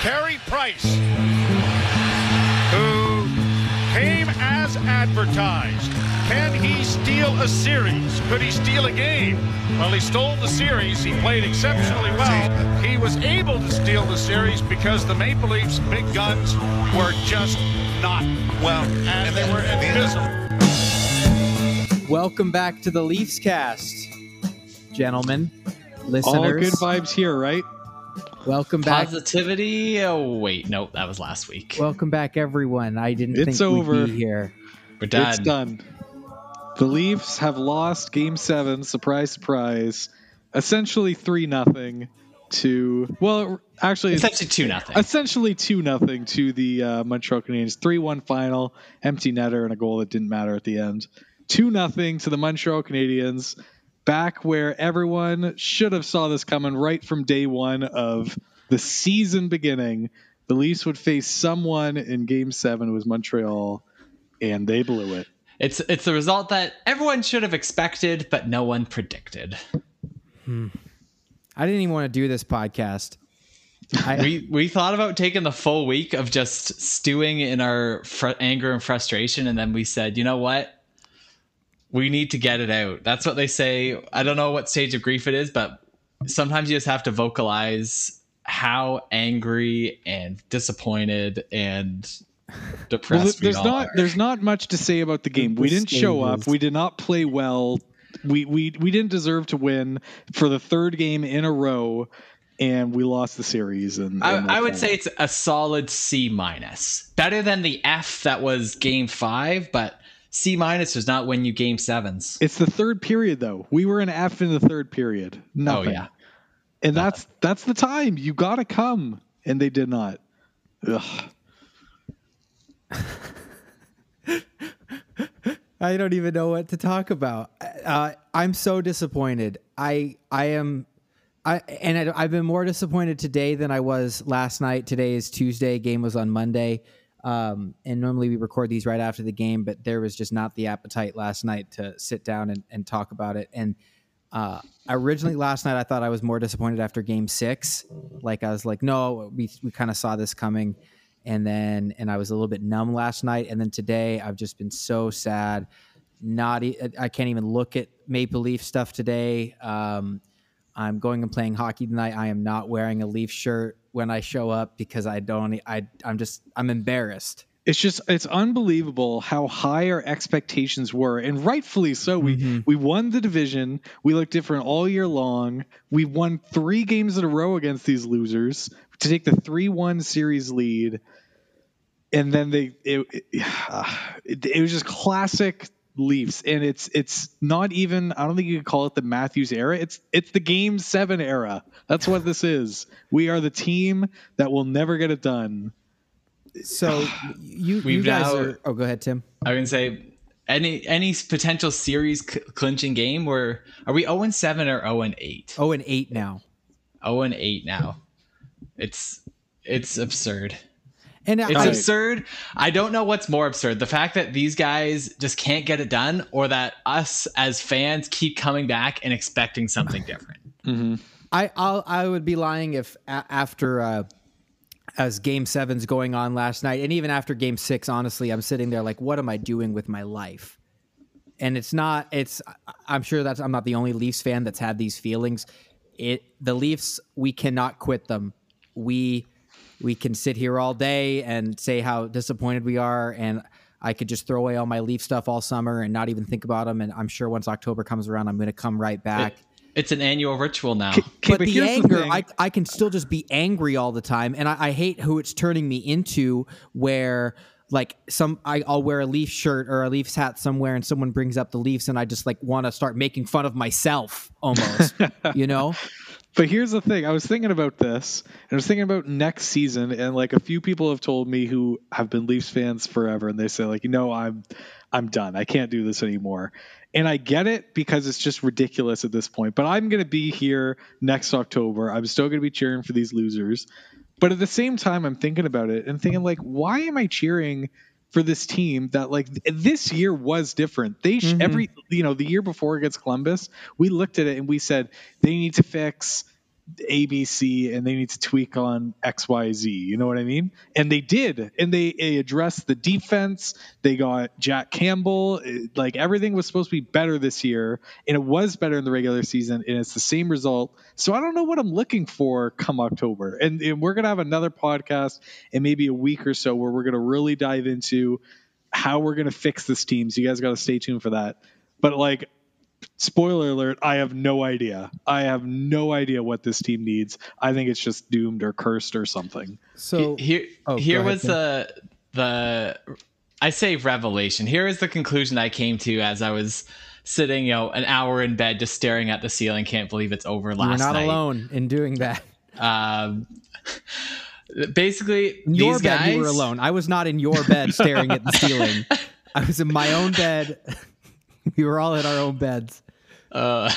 Carey Price, who came as advertised. Can he steal a series? Could he steal a game? Well, he stole the series. He played exceptionally well. He was able to steal the series because the Maple Leafs' big guns were just not well, and they were invisible. Welcome back to the Leafs cast, gentlemen, listeners. All good vibes here, right? Welcome back. Positivity. Oh wait, no, that was last week. Welcome back, everyone. I didn't It's think over. we'd be here. We're done. It's done. The Leafs have lost Game Seven. Surprise, surprise. Essentially three nothing to well, actually, It's actually two nothing. essentially two nothing to the uh, Montreal Canadiens. Three one final, empty netter and a goal that didn't matter at the end. Two nothing to the Montreal Canadiens. Back where everyone should have saw this coming right from day one of the season beginning. The Leafs would face someone in Game Seven. It was Montreal, and they blew it. It's it's the result that everyone should have expected, but no one predicted. Hmm. I didn't even want to do this podcast. I, We we thought about taking the full week of just stewing in our fr- anger and frustration, and then we said, you know what? We need to get it out. That's what they say. I don't know what stage of grief it is, but sometimes you just have to vocalize how angry and disappointed and depressed we there's all not are. there's not much to say about the game. We didn't show up. We did not play well. We we we didn't deserve to win for the third game in a row, and we lost the series. And, I, and I would say it's a solid C minus. Better than the F that was game five, but C minus does not win you game sevens. it's the third period though. We were an F in the third period. Nothing. Oh yeah. and that's that's the time you got to come, and they did not. Ugh. I don't even know what to talk about. Uh, I'm so disappointed. I I am. I and I, I've been more disappointed today than I was last night. Today is Tuesday. Game was on Monday, um, and normally we record these right after the game. But there was just not the appetite last night to sit down and, and talk about it. And uh, originally last night I thought I was more disappointed after Game Six. Like I was like, no, we we kind of saw this coming and then and I was a little bit numb last night, and then today I've just been so sad. Not I can't even look at Maple Leaf stuff today. Um, I'm going and playing hockey tonight. I am not wearing a Leaf shirt when I show up because I don't. I I'm just I'm embarrassed. it's just it's unbelievable how high our expectations were and rightfully so we mm-hmm. we won the division we looked different all year long we won three games in a row against these losers to take the 3-1 series lead and then they it, it, it, it was just classic Leafs and it's it's not even I don't think you could call it the Matthews era it's it's the game 7 era that's what this is we are the team that will never get it done So you you We've guys now- are. Oh, go ahead, Tim. I can say any any potential series c- clinching game where are we 0 and 7 or 0 and 8? Oh, and eight now. 0 and 8 now. It's it's absurd. And It's I, absurd. I don't know what's more absurd. The fact that these guys just can't get it done or that us as fans keep coming back and expecting something different. I I'll, I would be lying if a- after uh, as Game Seven's going on last night, and even after Game Six, honestly, I'm sitting there like, what am I doing with my life? And it's not. It's. I'm sure that's. I'm not the only Leafs fan that's had these feelings. It. The Leafs. We cannot quit them. We. We can sit here all day and say how disappointed we are, and I could just throw away all my Leaf stuff all summer and not even think about them. And I'm sure once October comes around, I'm going to come right back. It's an annual ritual now. Okay, but, the anger, thing. I, I can still just be angry all the time, and I, I hate who it's turning me into. Where like some, I, I'll wear a Leaf shirt or a Leafs hat somewhere, and someone brings up the Leafs, and I just like want to start making fun of myself almost. you know? But here's the thing. I was thinking about this, and I was thinking about next season, and like a few people have told me who have been Leafs fans forever, and they say like, you know, I'm, I'm done. I can't do this anymore. And I get it because it's just ridiculous at this point. But I'm gonna be here next October. I'm still gonna be cheering for these losers. But at the same time, I'm thinking about it and thinking like, why am I cheering for this team that like th- this year was different? They sh- every mm-hmm. you know the year before against Columbus, we looked at it and we said they need to fix ABC and they need to tweak on XYZ. You know what I mean? And they did. And they, they addressed the defense. They got Jack Campbell. It- like everything was supposed to be better this year. And it was better in the regular season. And it's the same result. So I don't know what I'm looking for come October. And, and we're going to have another podcast in maybe a week or so where we're going to really dive into how we're going to fix this team. So you guys got to stay tuned for that. But like, spoiler alert, I have no idea. I have no idea what this team needs. I think it's just doomed or cursed or something. So here Oh, here ahead, was Tim. the the I say revelation. Here is the conclusion I came to as I was sitting, you know, an hour in bed just staring at the ceiling. Can't believe it's over last night. you're not night. alone in doing that. Um, basically, In your these bed, guys, you were alone. I was not in your bed staring at the ceiling. I was in my own bed. we were all in our own beds. Uh,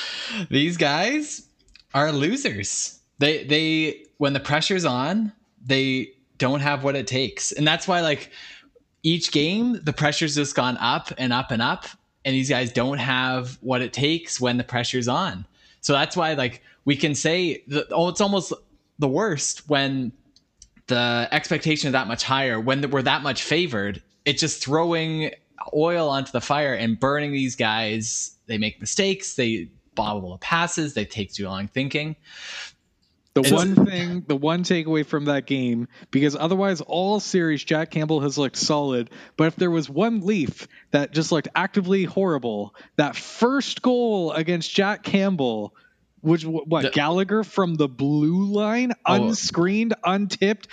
these guys are losers. They they when the pressure's on, they don't have what it takes, and that's why like each game the pressure's just gone up and up and up, and these guys don't have what it takes when the pressure's on. So that's why like we can say that, oh, it's almost the worst when the expectation is that much higher when we're that much favored it's just throwing oil onto the fire and burning these guys they make mistakes they bobble the passes they take too long thinking The one thing, the one takeaway from that game, because otherwise all series Jack Campbell has looked solid. But if there was one leaf that just looked actively horrible, that first goal against Jack Campbell, which what The- Gallagher from the blue line, Oh. unscreened, untipped,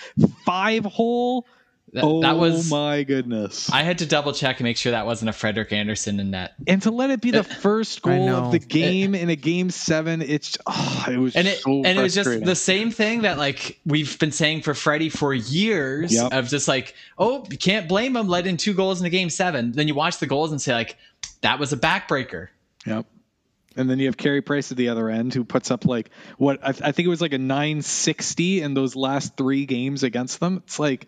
five hole. That, oh that was my goodness! i had to double check and make sure that wasn't a Frederik Andersen in net and to let it be the uh, first goal of the game in a game seven, it's oh, it was and it so and it was just the same thing that like we've been saying for Freddie for years Yep. of just like oh you can't blame him letting two goals in a game seven then you watch the goals and say like that was a backbreaker Yep. And then you have Carey Price at the other end, who puts up like what I, I think it was like a 960 in those last three games against them. It's like,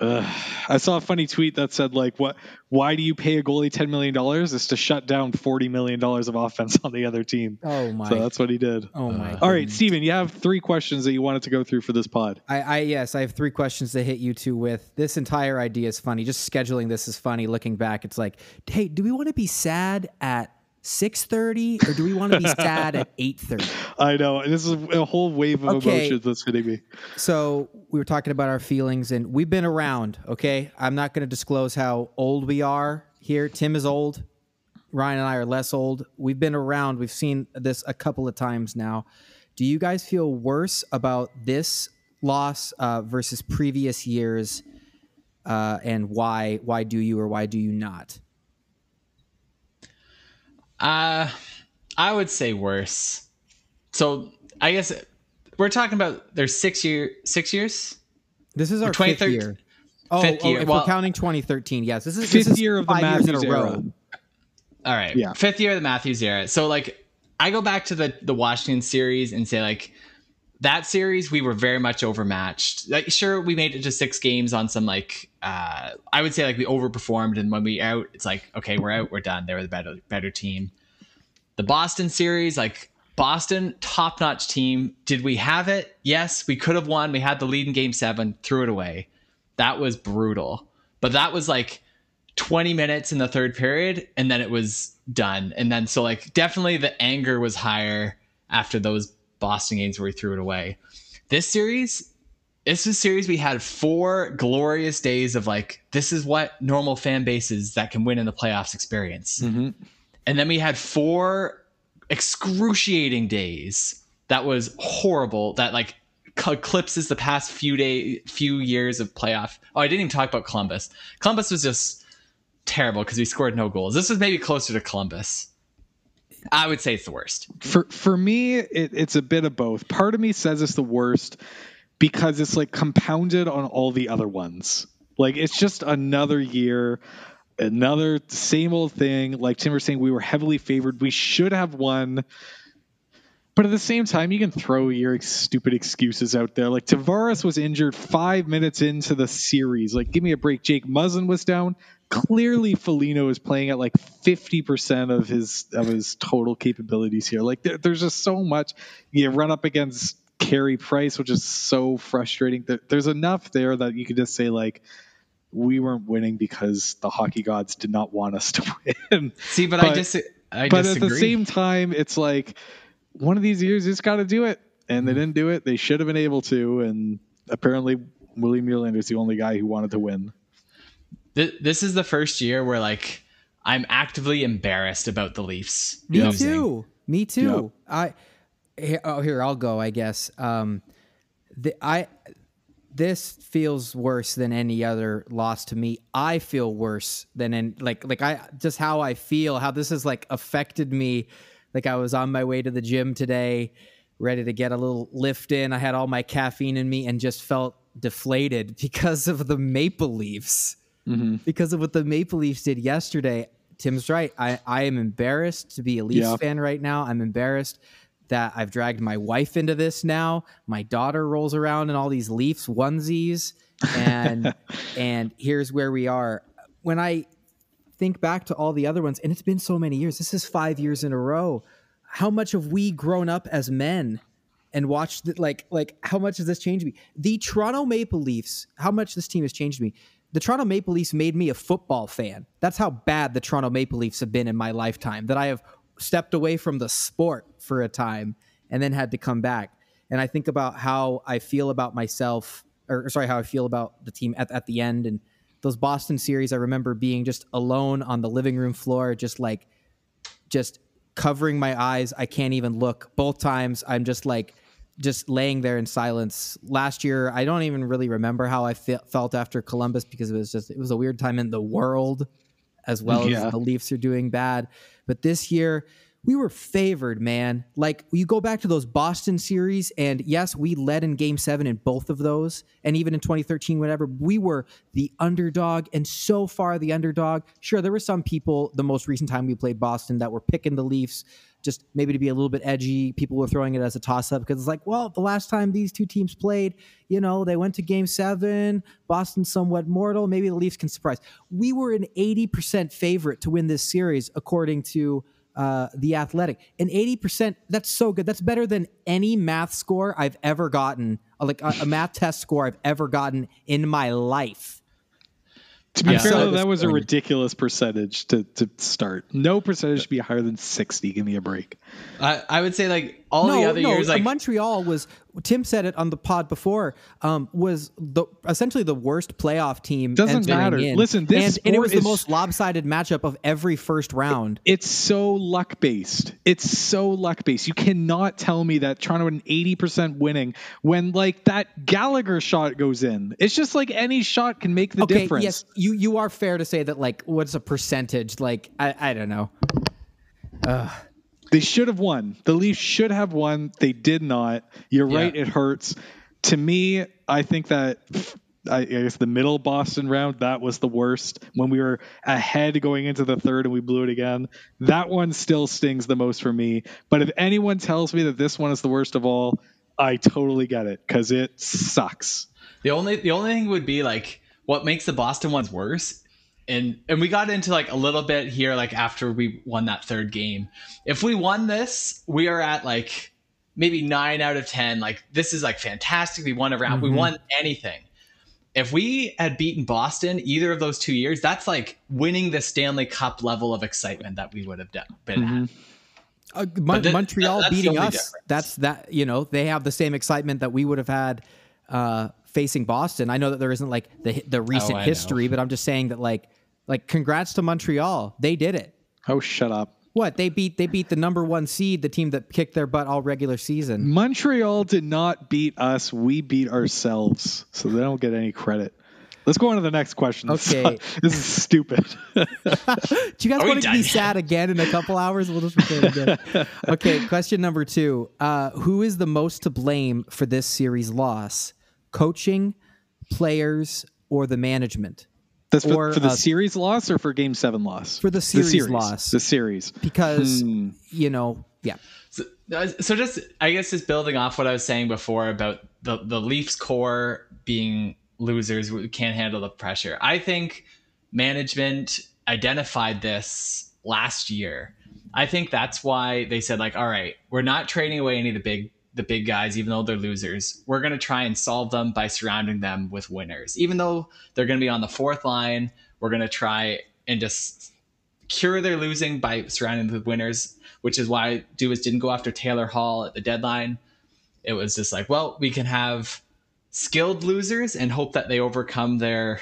ugh. I saw a funny tweet that said like, "What? Why do you pay a goalie 10 million dollars? Is to shut down 40 million dollars of offense on the other team." Oh my! So that's what he did. oh my! Uh, All right, goodness. Steven, you have three questions that you wanted to go through for this pod. I, I yes, I have three questions to hit you two with. This entire idea is funny. Just scheduling this is funny. Looking back, it's like, hey, do we want to be sad at six thirty or do we want to be sad at eight thirty? I know this is a whole wave of Okay. emotions that's hitting me. So we were talking about our feelings, and we've been around. Okay, I'm not going to disclose how old we are here. Tim is old. Ryan and I are less old. We've been around. We've seen this a couple of times now. Do you guys feel worse about this loss uh, versus previous years, uh, and why? Why do you or why do you not? Uh, I would say worse. So I guess we're talking about there's six year six years. This is our fifth year. Oh, fifth oh, year. if Well- we're counting 2013, yes. This is this Fifth is year of the Matthews in a row. era. All right, Yeah. fifth year of the Matthews era. So like I go back to the the Washington series and say like that series we were very much overmatched. Like sure we made it to six games on some like uh I would say like we overperformed and when we out it's like okay we're out we're done they were the better better team. The Boston series like Boston top notch team. Did we have it? Yes, we could have won. We had the lead in game 7, threw it away. That was brutal. But that was like 20 minutes in the third period and then it was done. And then so like definitely the anger was higher after those Boston games where we threw it away. This series, this is a series we had four glorious days of like this is what normal fan bases that can win in the playoffs experience. Mhm. And then we had four excruciating days that was horrible that like eclipses the past few day few years of playoff. Oh, I didn't even talk about Columbus. Columbus was just terrible because we scored no goals. This was maybe closer to Columbus. I would say it's the worst. for for me it, it's a bit of both part of me says it's the worst because it's like compounded on all the other ones like it's just another year another same old thing like tim was saying we were heavily favored we should have won but at the same time, you can throw your stupid excuses out there. Like Tavares was injured five minutes into the series. Like, give me a break. Jake Muzzin was down. Clearly Foligno is playing at like 50% of his of his total capabilities here. Like there, there's just so much you run up against Carey Price, which is so frustrating. There, there's enough there that you could just say like we weren't winning because the hockey gods did not want us to win. See, but, but I just I but disagree. at the same time, it's like one of these years you just got to do it, and they mm-hmm. didn't do it. They should have been able to, and apparently William Nylander is the only guy who wanted to win this is the first year where like I'm actively embarrassed about the Leafs. Me losing. too. Me too. Yep. I here, oh here I'll go. I guess. Um, the, I this feels worse than any other loss to me. I feel worse than in like like I just how I feel. How this has like affected me. Like I was on my way to the gym today, ready to get a little lift in. I had all my caffeine in me and just felt deflated because of the Maple Leafs mm-hmm. because of what the Maple Leafs did yesterday. Tim's right. I, I am embarrassed to be a Leafs yeah. fan right now. I'm embarrassed that I've dragged my wife into this now. My daughter rolls around in all these Leafs onesies. And and here's where we are. When I think back to all the other ones, and it's been so many years, this is five years in a row. How much have we grown up as men and watched it like like how much has this changed me? The Toronto Maple Leafs, how much this team has changed me the Toronto Maple Leafs made me a football fan. That's how bad the Toronto Maple Leafs have been in my lifetime, that I have stepped away from the sport for a time and then had to come back. And I think about how I feel about myself, or sorry, how I feel about the team at, at the end. And those Boston series, I remember being just alone on the living room floor, just like, just covering my eyes. I can't even look. Both times, I'm just like, just laying there in silence. Last year, I don't even really remember how I fe- felt after Columbus because it was just it was a weird time in the world, as well yeah. as the Leafs are doing bad. But this year, we were favored, man. Like you go back to those Boston series, and yes, we led in Game Seven in both of those, and even in 2013, whatever, we were the underdog, and so far the underdog. Sure, there were some people the most recent time we played Boston that were picking the Leafs just maybe to be a little bit edgy. People were throwing it as a toss up because it's like, well, the last time these two teams played, you know, they went to game seven, Boston somewhat mortal. Maybe the Leafs can surprise. We were an 80% favorite to win this series, according to uh, the athletic. An 80%, that's so good. That's better than any math score I've ever gotten, like a, a math test score I've ever gotten in my life. To be fair, though, that was a ridiculous percentage to, to start. No percentage should be higher than sixty. Give me a break. I, I would say like all no, the other no, years, like Montreal was. Tim said it on the pod before. Um, was the essentially the worst playoff team. Doesn't matter. In. Listen, this and, and it was the most lopsided matchup of every first round. It's so luck based. It's so luck based. You cannot tell me that Toronto an eighty percent winning when like that Gallagher shot goes in. It's just like any shot can make the okay, difference. Yes, you you are fair to say that. Like, what's a percentage? Like, I I don't know. Uh, they should have won. The Leafs should have won. They did not. You're yeah. right. It hurts. To me, I think that I guess the middle Boston round that was the worst when we were ahead going into the third and we blew it again. That one still stings the most for me. But if anyone tells me that this one is the worst of all, I totally get it because it sucks. The only the only thing would be like what makes the Boston ones worse and and we got into like a little bit here like after we won that third game if we won this we are at like maybe nine out of ten like this is like fantastic we won a round mm-hmm. we won anything if we had beaten boston either of those two years that's like winning the stanley cup level of excitement that we would have done, been mm-hmm. at uh, Mon- th- Montreal beating us. Difference. That's that. You know, they have the same excitement that we would have had uh, facing Boston. I know that there isn't like the the recent oh, history, know. but I'm just saying that like like, congrats to Montreal. They did it. Oh, shut up. What they beat? They beat the number one seed, the team that kicked their butt all regular season. Montreal did not beat us. We beat ourselves, so they don't get any credit. Let's go on to the next question. Okay, this is stupid. Do you guys want to be sad again in a couple hours? We'll just record again. Okay, question number two: uh, Who is the most to blame for this series loss? Coaching, players, or the management? That's for, for the uh, series loss or for game seven loss? For the series, the series loss. The series. Because, hmm. you know, yeah. So, so just, I guess, just building off what I was saying before about the, the Leafs core being losers who can't handle the pressure. I think management identified this last year. I think that's why they said like, all right, we're not trading away any of the big the big guys, even though they're losers. We're gonna try and solve them by surrounding them with winners. Even though they're gonna be on the fourth line, we're gonna try and just cure their losing by surrounding them with winners, which is why Dubas didn't go after Taylor Hall at the deadline. It was just like, well, we can have skilled losers and hope that they overcome their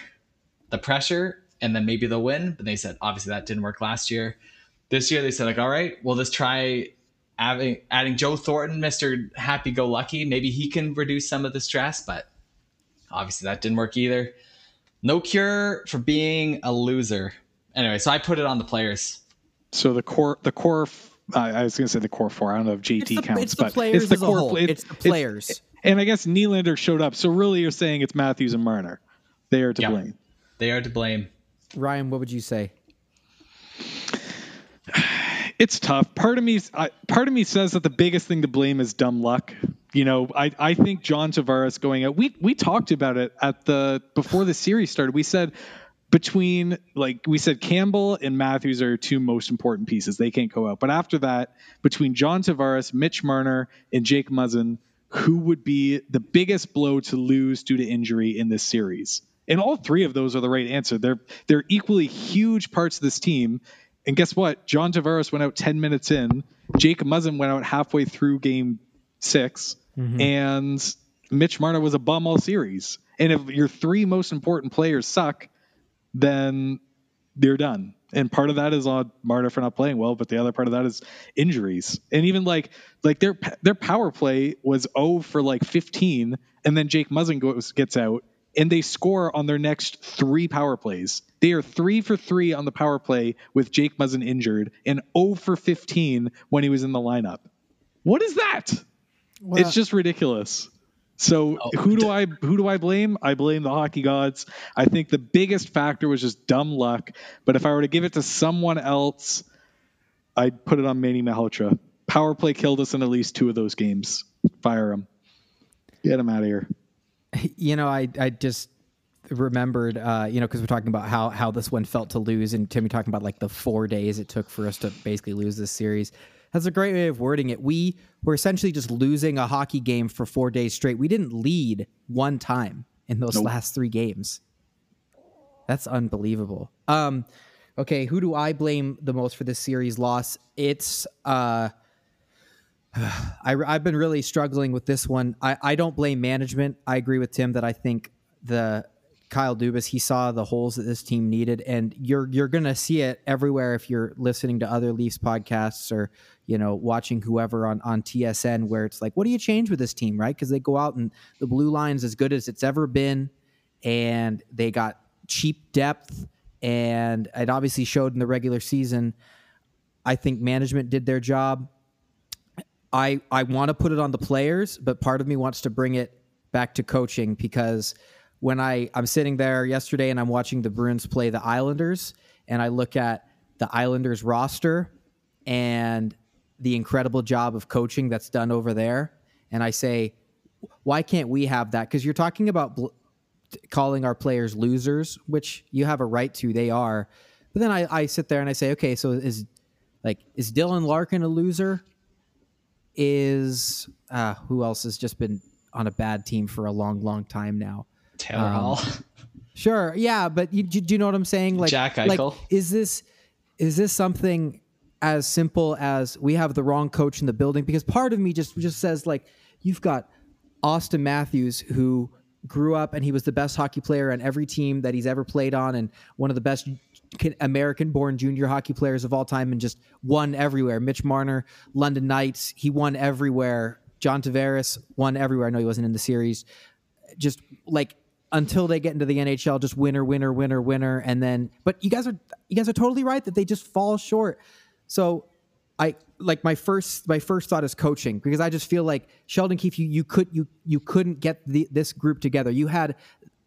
the pressure and then maybe they'll win. But they said obviously that didn't work last year. This year they said like, all right, we'll just try adding, adding Joe Thornton, Mister Happy Go Lucky. Maybe he can reduce some of the stress, but obviously that didn't work either. No cure for being a loser. Anyway, so I put it on the players. So the core, the core. I, I was going to say the core four. I don't know if JT It's the, counts, it's the but players it's the as a core. whole. it- it's the players. and I guess Nylander showed up. So really, you're saying it's Matthews and Marner. They are to Yep. blame. They are to blame. Ryan, what would you say? It's tough. Part of me, I, part of me says that the biggest thing to blame is dumb luck. You know, I, I think John Tavares going out. We we talked about it at the before the series started. We said between like we said Campbell and Matthews are two most important pieces. They can't go out. But after that, between John Tavares, Mitch Marner, and Jake Muzzin, who would be the biggest blow to lose due to injury in this series? And all three of those are the right answer. They're they're equally huge parts of this team. And guess what? John Tavares went out 10 minutes in. Jake Muzzin went out halfway through game 6 mm-hmm. and Mitch Marner was a bum all series. And if your three most important players suck, then they're done. And part of that is on Marner for not playing well, but the other part of that is injuries. And even like like their their power play was 0 for like 15, and then Jake Muzzin goes gets out, and they score on their next three power plays. They are three for three on the power play with Jake Muzzin injured, and 0 for 15 when he was in the lineup. What is that? it's just ridiculous. So Oh, who do I who do I blame? I blame the hockey gods. I think the biggest factor was just dumb luck. But if I were to give it to someone else, I'd put it on Manny Malhotra. Power play killed us in at least two of those games. Fire him. Get him out of here. you know, I I just remembered, uh, you know, because we're talking about how how this one felt to lose, and Timmy talking about like the four days it took for us to basically lose this series. That's a great way of wording it. We were essentially just losing a hockey game for four days straight. We didn't lead one time in those last three games. That's unbelievable. Um, okay, who do I blame the most for this series loss? It's uh, I, I've been really struggling with this one. I, I don't blame management. I agree with Tim that I think the Kyle Dubas he saw the holes that this team needed, and you're you're gonna see it everywhere if you're listening to other Leafs podcasts or you know watching whoever on on TSN where it's like, what do you change with this team, right? Because they go out and the blue line's as good as it's ever been, and they got cheap depth, and it obviously showed in the regular season. I think management did their job. I I want to put it on the players, but part of me wants to bring it back to coaching because when I I'm sitting there yesterday and I'm watching the Bruins play the Islanders and I look at the Islanders roster and the incredible job of coaching that's done over there and I say why can't we have that cuz you're talking about bl- calling our players losers, which you have a right to, they are. But then I, I sit there and I say, okay, so is like is Dylan Larkin a loser? Is uh, who else has just been on a bad team for a long, long time now. Taylor Um, Hall. Sure, yeah, but you, do, you know what I'm saying? Like, Jack like, Eichel. is this is this something as simple as we have the wrong coach in the building? Because part of me just just says like, you've got Auston Matthews who grew up and he was the best hockey player on every team that he's ever played on, and one of the best American-born junior hockey players of all time, and just won everywhere. Mitch Marner, London Knights, he won everywhere. John Tavares won everywhere. I know he wasn't in the series. Just like until they get into the NHL, just winner, winner, winner, winner, and then. But you guys are you guys are totally right that they just fall short. So I like my first my first thought is coaching because I just feel like Sheldon Keefe you you could you you couldn't get the, this group together. You had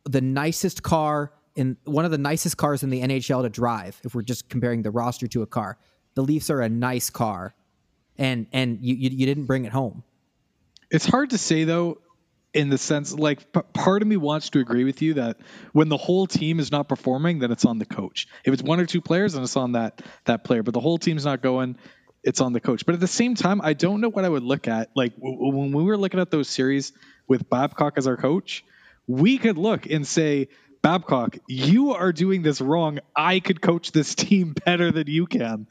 the nicest car in one of the nicest cars in the NHL to drive if we're just comparing the roster to a car. The Leafs are a nice car and and you you, you didn't bring it home. It's hard to say though. in the sense like p- part of me wants to agree with you that when the whole team is not performing then it's on the coach if it's one or two players then it's on that that player but the whole team's not going it's on the coach but at the same time i don't know what i would look at like w- when we were looking at those series with babcock as our coach we could look and say babcock you are doing this wrong i could coach this team better than you can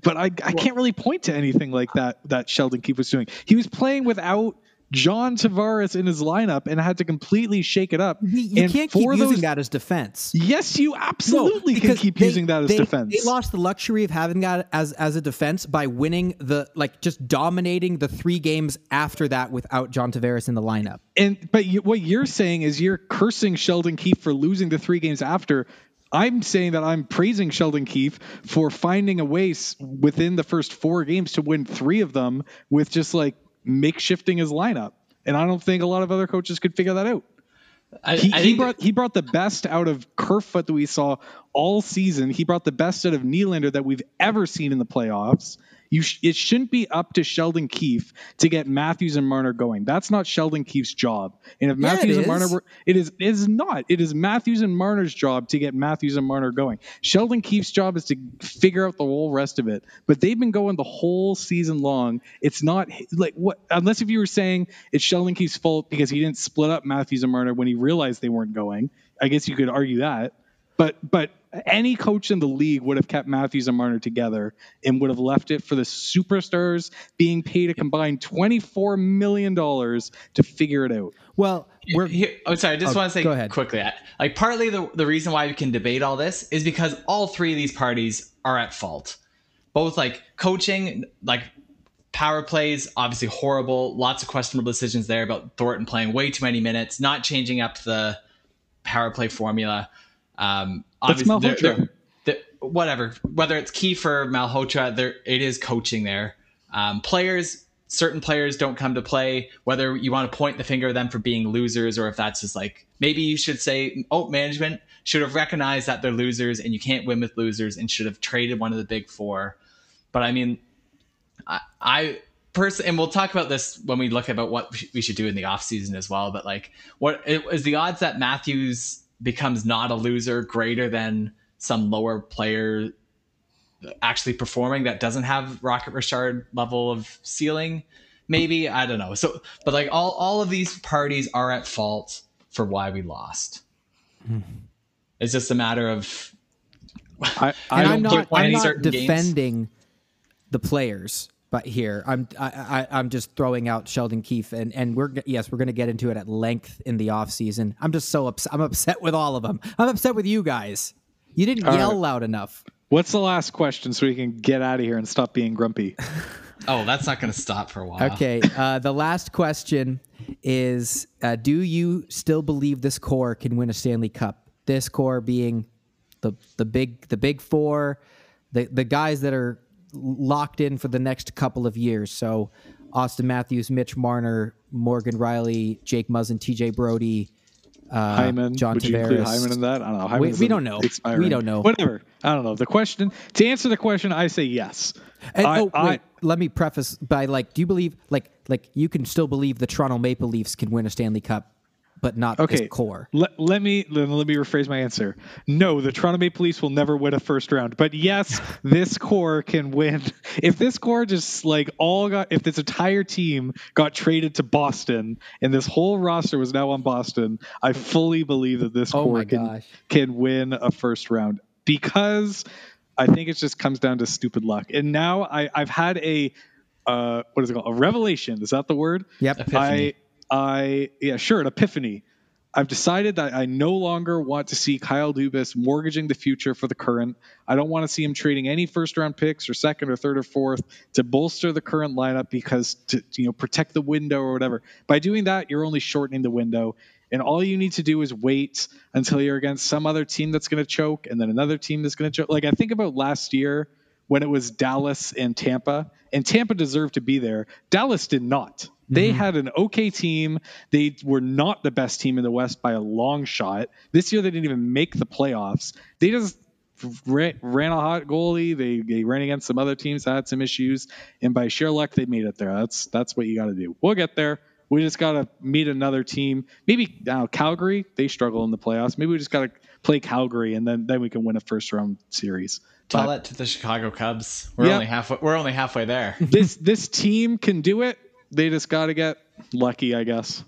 but I, I can't really point to anything like that that Sheldon Keefe was doing. He was playing without John Tavares in his lineup and had to completely shake it up. You and can't keep for using that as defense. Yes, you absolutely can because keep they- using that as they- defense. They lost the luxury of having that as as a defense by winning the like just dominating the three games after that without John Tavares in the lineup. and but you, what you're saying is you're cursing Sheldon Keefe for losing the three games after. I'm saying that I'm praising Sheldon Keefe for finding a way within the first four games to win three of them with just like makeshifting his lineup. And I don't think a lot of other coaches could figure that out. I, He, I he brought he brought the best out of Kerfoot that we saw all season. He brought the best out of Nylander that we've ever seen in the playoffs. You sh- it shouldn't be up to Sheldon Keefe to get Matthews and Marner going. That's not Sheldon Keefe's job. And if Yeah, Matthews and is. Marner were, it is it is not. It is Matthews and Marner's job to get Matthews and Marner going. Sheldon Keefe's job is to figure out the whole rest of it. But they've been going the whole season long. It's not like what unless if you were saying it's Sheldon Keefe's fault because he didn't split up Matthews and Marner when he realized they weren't going. I guess you could argue that. But but any coach in the league would have kept Matthews and Marner together and would have left it for the superstars being paid a combined twenty four million dollars to figure it out. Well, we're Here, oh, sorry. I just Oh, want to say go ahead. quickly. I- Like, partly the the reason why we can debate all this is because all three of these parties are at fault. Both like coaching, like power plays, obviously horrible. Lots of questionable decisions there about Thornton playing way too many minutes, not changing up the power play formula. Um, That's obviously, they're- Malhotra. they're- they're- whatever, whether it's Kiefer, Malhotra, there it is coaching there. Um, players, certain players don't come to play. Whether you want to point the finger at them for being losers, or if that's just like maybe you should say, oh, management should have recognized that they're losers and you can't win with losers and should have traded one of the big four. But I mean, I, I person, and we'll talk about this when we look about what we should do in the off season as well. But like, what is the odds that Matthews becomes not a loser greater than some lower player actually performing that doesn't have Rocket Richard level of ceiling? Maybe I don't know. So, but like all all of these parties are at fault for why we lost. Hmm. It's just a matter of I, and I'm don't not play I'm any not certain games. defending the players, but here I'm I, I I'm just throwing out Sheldon Keefe and and we're yes we're going to get into it at length in the off season. I'm just so upset. I'm upset with all of them. I'm upset with you guys. You didn't All yell right. loud enough. What's the last question so we can get out of here and stop being grumpy? oh, that's not going to stop for a while. Okay. Uh, the last question is: uh, Do you still believe this core can win a Stanley Cup? This core being the the big the big four, the the guys that are locked in for the next couple of years. So Auston Matthews, Mitch Marner, Morgan Rielly, Jake Muzzin, T.J. Brodie. Uh, Hyman. John Would you include Hyman in that? I don't know. We- Hyman's we an don't know. expiring- We don't know. Whatever. I don't know. The question to answer the question, I say yes. And, I, oh I- wait, let me preface by like, do you believe like like you can still believe the Toronto Maple Leafs can win a Stanley Cup, but not okay. this core? Let, let me let, let me rephrase my answer. No, the Toronto Maple Leafs will never win a first round. But yes, this core can win. If this core just like all got, if this entire team got traded to Boston and this whole roster was now on Boston, I fully believe that this Oh core can gosh. can win a first round because I think it just comes down to stupid luck. And now I, I've had a uh, what is it called? A revelation. Is that the word? Yep. Epiphany. I I yeah, sure, an epiphany. I've decided that I no longer want to see Kyle Dubas mortgaging the future for the current. I don't want to see him trading any first round picks or second or third or fourth to bolster the current lineup because to you know protect the window or whatever. By doing that, you're only shortening the window. And all you need to do is wait until you're against some other team that's going to choke and then another team that's going to choke. Like I think about last year when it was Dallas and Tampa, and Tampa deserved to be there. Dallas did not. They had an okay team. They were not the best team in the West by a long shot. This year, they didn't even make the playoffs. They just ran, ran a hot goalie. They, they ran against some other teams that had some issues, and by sheer luck, they made it there. That's that's what you got to do. We'll get there. We just got to meet another team. Maybe uh, Calgary, they struggle in the playoffs. Maybe we just got to play Calgary and then then we can win a first round series. Tell that to the Chicago Cubs. We're only halfway. We're only halfway there. this this team can do it. They just got to get lucky, I guess.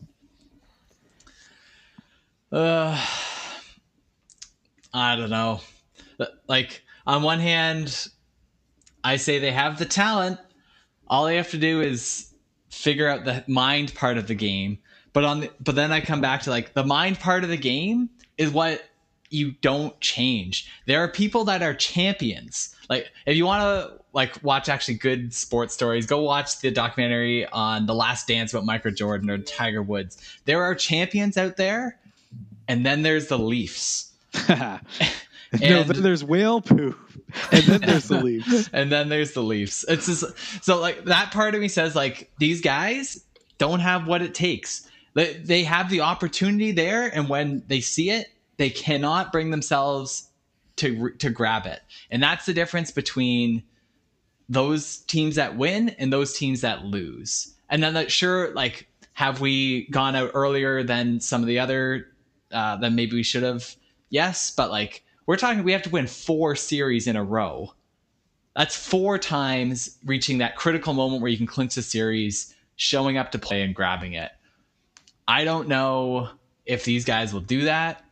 Uh, I don't know. Like on one hand, I say they have the talent. All they have to do is figure out the mind part of the game. But on the, but then I come back to like the mind part of the game is what you don't change. There are people that are champions. Like if you want to like watch actually good sports stories, go watch the documentary on The Last Dance about Michael Jordan or Tiger Woods. There are champions out there, and then there's the Leafs. no, And- then there's whale poop, and then there's the Leafs. and then there's the Leafs. It's just so like that part of me says like these guys don't have what it takes. They they have the opportunity there, and when they see it, they cannot bring themselves to to grab it. And that's the difference between those teams that win and those teams that lose. And then that sure like have we gone out earlier than some of the other uh, than maybe we should have? Yes, but like we're talking, we have to win four series in a row. That's four times reaching that critical moment where you can clinch the series, showing up to play and grabbing it. I don't know if these guys will do that.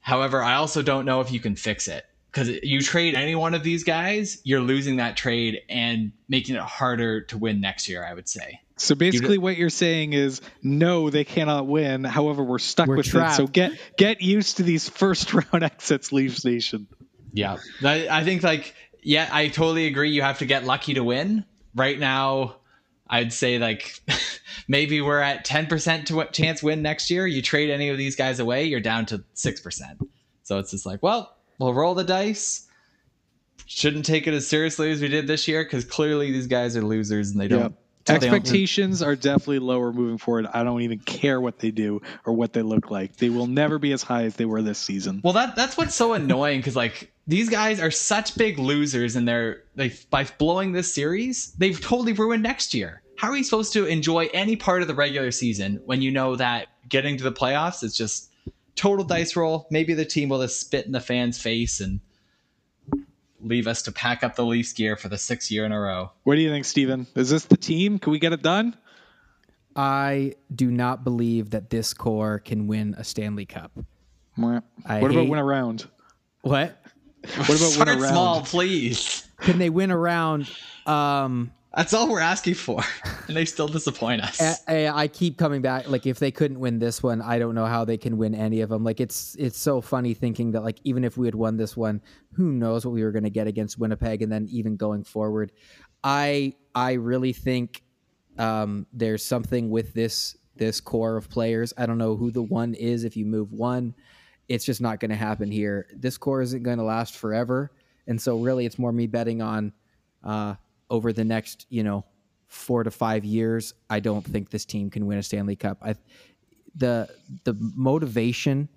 However, I also don't know if you can fix it because you trade any one of these guys, you're losing that trade and making it harder to win next year. I would say. So basically, what you're saying is, no, they cannot win. However, we're stuck We're with trapped. it. So get get used to these first round exits, Leafs Nation. Yeah, I, I think like yeah, I totally agree. You have to get lucky to win. Right now, I'd say like maybe we're at ten percent to w- chance win next year. You trade any of these guys away, you're down to six percent. So it's just like, well, we'll roll the dice. Shouldn't take it as seriously as we did this year because clearly these guys are losers and they don't. don't- Expectations are definitely lower moving forward. I don't even care what they do or what they look like. They will never be as high as they were this season. Well, that that's what's so annoying because like these guys are such big losers, and they're they by blowing this series, they've totally ruined next year. How are you supposed to enjoy any part of the regular season when you know that getting to the playoffs is just total dice roll? Maybe the team will just spit in the fans' face and leave us to pack up the Leafs gear for the sixth year in a row. What do you think, Steven? Is this the team? Can we get it done? I do not believe that this core can win a Stanley Cup. What I about hate- win a round? What? What about win Start a round? small, please. Can they win around? Um, That's all we're asking for, and they still disappoint us. I, I keep coming back. Like if they couldn't win this one, I don't know how they can win any of them. Like it's it's so funny thinking that like even if we had won this one, who knows what we were going to get against Winnipeg, and then even going forward, I I really think um, there's something with this this core of players. I don't know who the one is. If you move one, it's just not going to happen here. This core isn't going to last forever, and so really, it's more me betting on uh, over the next you know four to five years. I don't think this team can win a Stanley Cup. I the the motivation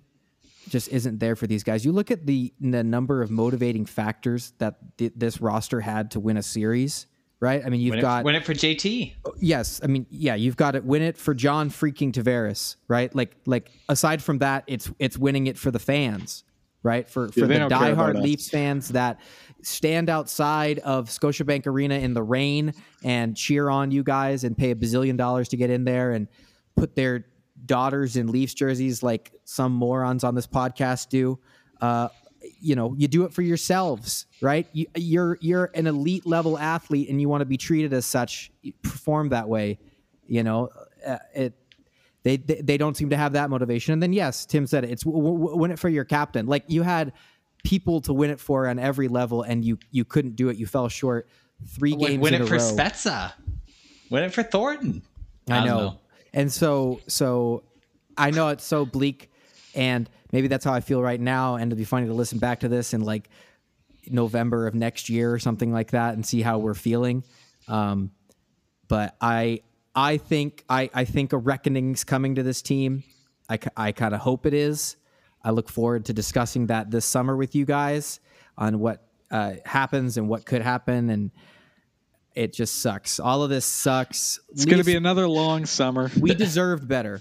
just isn't there for these guys. You look at the the number of motivating factors that th- this roster had to win a series, right? I mean, you've Win it, got win it for JT. Oh, yes, I mean, yeah, you've got it. win it for John freaking Tavares, right? Like, like aside from that, it's it's winning it for the fans, right? For for they the diehard. Leafs fans that stand outside of Scotiabank Arena in the rain and cheer on you guys and pay a bazillion dollars to get in there and put their daughters in Leafs jerseys like some morons on this podcast do. Uh, you know, you do it for yourselves, right? You, you're you're an elite level athlete, and you want to be treated as such. You perform that way, you know. Uh, it they, they they don't seem to have that motivation. And then yes, Tim said it. It's w- w- win it for your captain. Like you had people to win it for on every level, and you you couldn't do it. You fell short three Win, games win in it for row. Spezza. Win it for Thornton. I don't know. And so so I know it's so bleak and maybe that's how I feel right now and it'd be funny to listen back to this in like November of next year or something like that and see how we're feeling. Um, but I I think I I think a reckoning's coming to this team. I I kind of hope it is. I look forward to discussing that this summer with you guys on what uh, happens and what could happen and it just sucks. All of this sucks. It's going to be another long summer. We deserved better.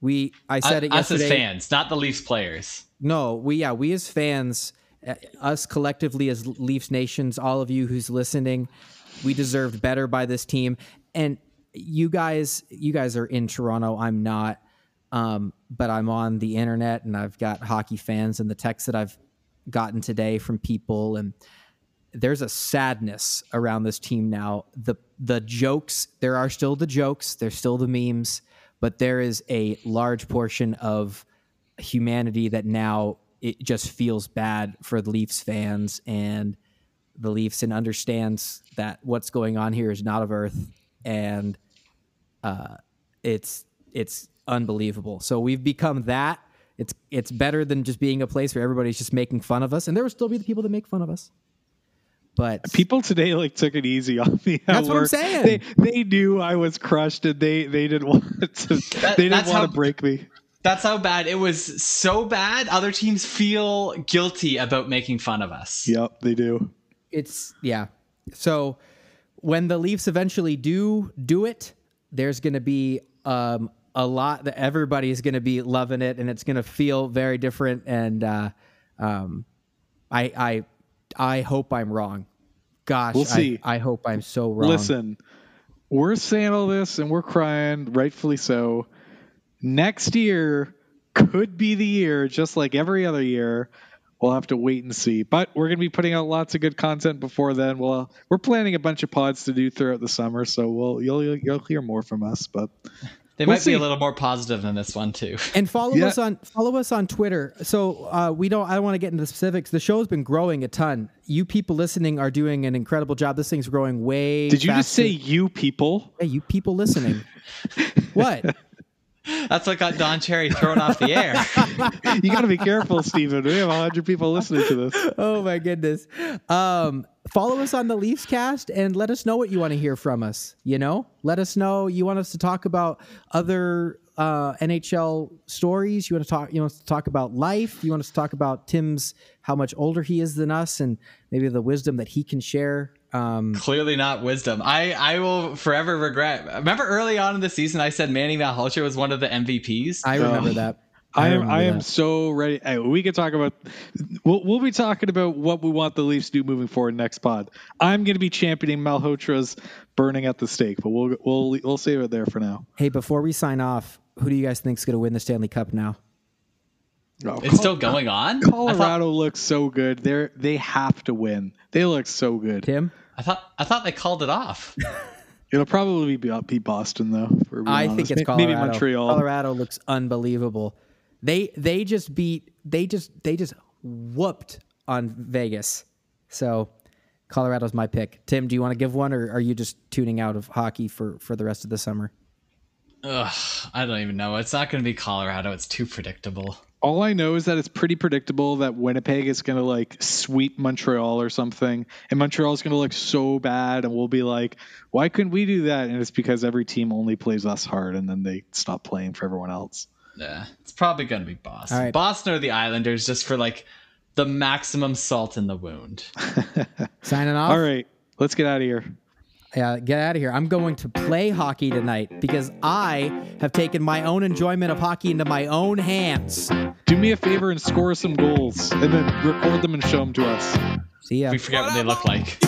We I said it Us yesterday. as fans, not the Leafs players. No, we yeah, we as fans, uh, us collectively as Leafs nations, all of you who's listening, we deserved better by this team. And you guys, you guys are in Toronto. I'm not, um, but I'm on the internet and I've got hockey fans and the texts that I've gotten today from people and there's a sadness around this team now. The the jokes, there are still the jokes, there's still the memes, but there is a large portion of humanity that now it just feels bad for the Leafs fans and the Leafs and understands that what's going on here is not of earth and uh, it's it's unbelievable. So we've become that. It's it's better than just being a place where everybody's just making fun of us, and there will still be the people that make fun of us. But people today like took it easy on me. at That's what I'm saying. They they knew I was crushed, and they they didn't want to. That- they didn't want how- to break me. That's how bad it was. So bad, other teams feel guilty about making fun of us. Yep, they do. it's yeah. So when the Leafs eventually do do it, there's going to be um, a lot that everybody is going to be loving it, and it's going to feel very different. And uh, um, I I I hope I'm wrong. Gosh, We'll I- see. I, hope I'm so wrong. Listen, we're saying all this and we're crying, rightfully so. Next year could be the year, just like every other year. We'll have to wait and see. But we're going to be putting out lots of good content before then. Well, we're planning a bunch of pods to do throughout the summer, so we'll you'll you'll hear more from us. But They We'll might be a little more positive than this one too. And follow Yeah. us on follow us on Twitter. So uh, we don't. I don't want to get into the specifics. The show's been growing a ton. You people listening are doing an incredible job. This thing's growing way. did you just say you people? Hey, you people listening? what? That's what got Don Cherry thrown off the air. You got to be careful, Steven. We have hundred people listening to this. Oh my goodness. Um, follow us on the Leafs cast and let us know what you want to hear from us. You know, let us know you want us to talk about other uh, NHL stories. You want to talk. You want us to talk about life. You want us to talk about Tim's how much older he is than us and maybe the wisdom that he can share. Um, Clearly not wisdom. I, I will forever regret. Remember early on in the season, I said Manny Malhotra was one of the MVPs. I remember that. I am I am that. so ready. Hey, we can talk about we'll we'll be talking about what we want the Leafs to do moving forward next pod. I'm going to be championing Malhotra's burning at the stake, but we'll we'll we'll save it there for now. Hey, before we sign off, who do you guys think is going to win the Stanley Cup now? Oh, it's Col- still going on. I thought, Colorado looks so good. They're they have to win. They look so good. Tim? I thought I thought they called it off. It'll probably be be Boston though. if I honest. think it's May- Colorado. Maybe Montreal. Colorado looks unbelievable. They they just beat they just they just whooped on Vegas. So Colorado's my pick. Tim, do you want to give one, or are you just tuning out of hockey for for the rest of the summer? Ugh, I don't even know. It's not going to be Colorado. It's too predictable. All I know is that it's pretty predictable that Winnipeg is going to like sweep Montreal or something, and Montreal is going to look so bad, and we'll be like, "Why couldn't we do that?" And it's because every team only plays us hard, and then they stop playing for everyone else. Yeah, it's probably going to be Boston. All right. Boston or the Islanders, just for like the maximum salt in the wound. Signing off. All right, let's get out of here. Yeah, get out of here. I'm going to play hockey tonight because I have taken my own enjoyment of hockey into my own hands. Do me a favor and score some goals, and then record them and show them to us. See ya. We forget what they look like.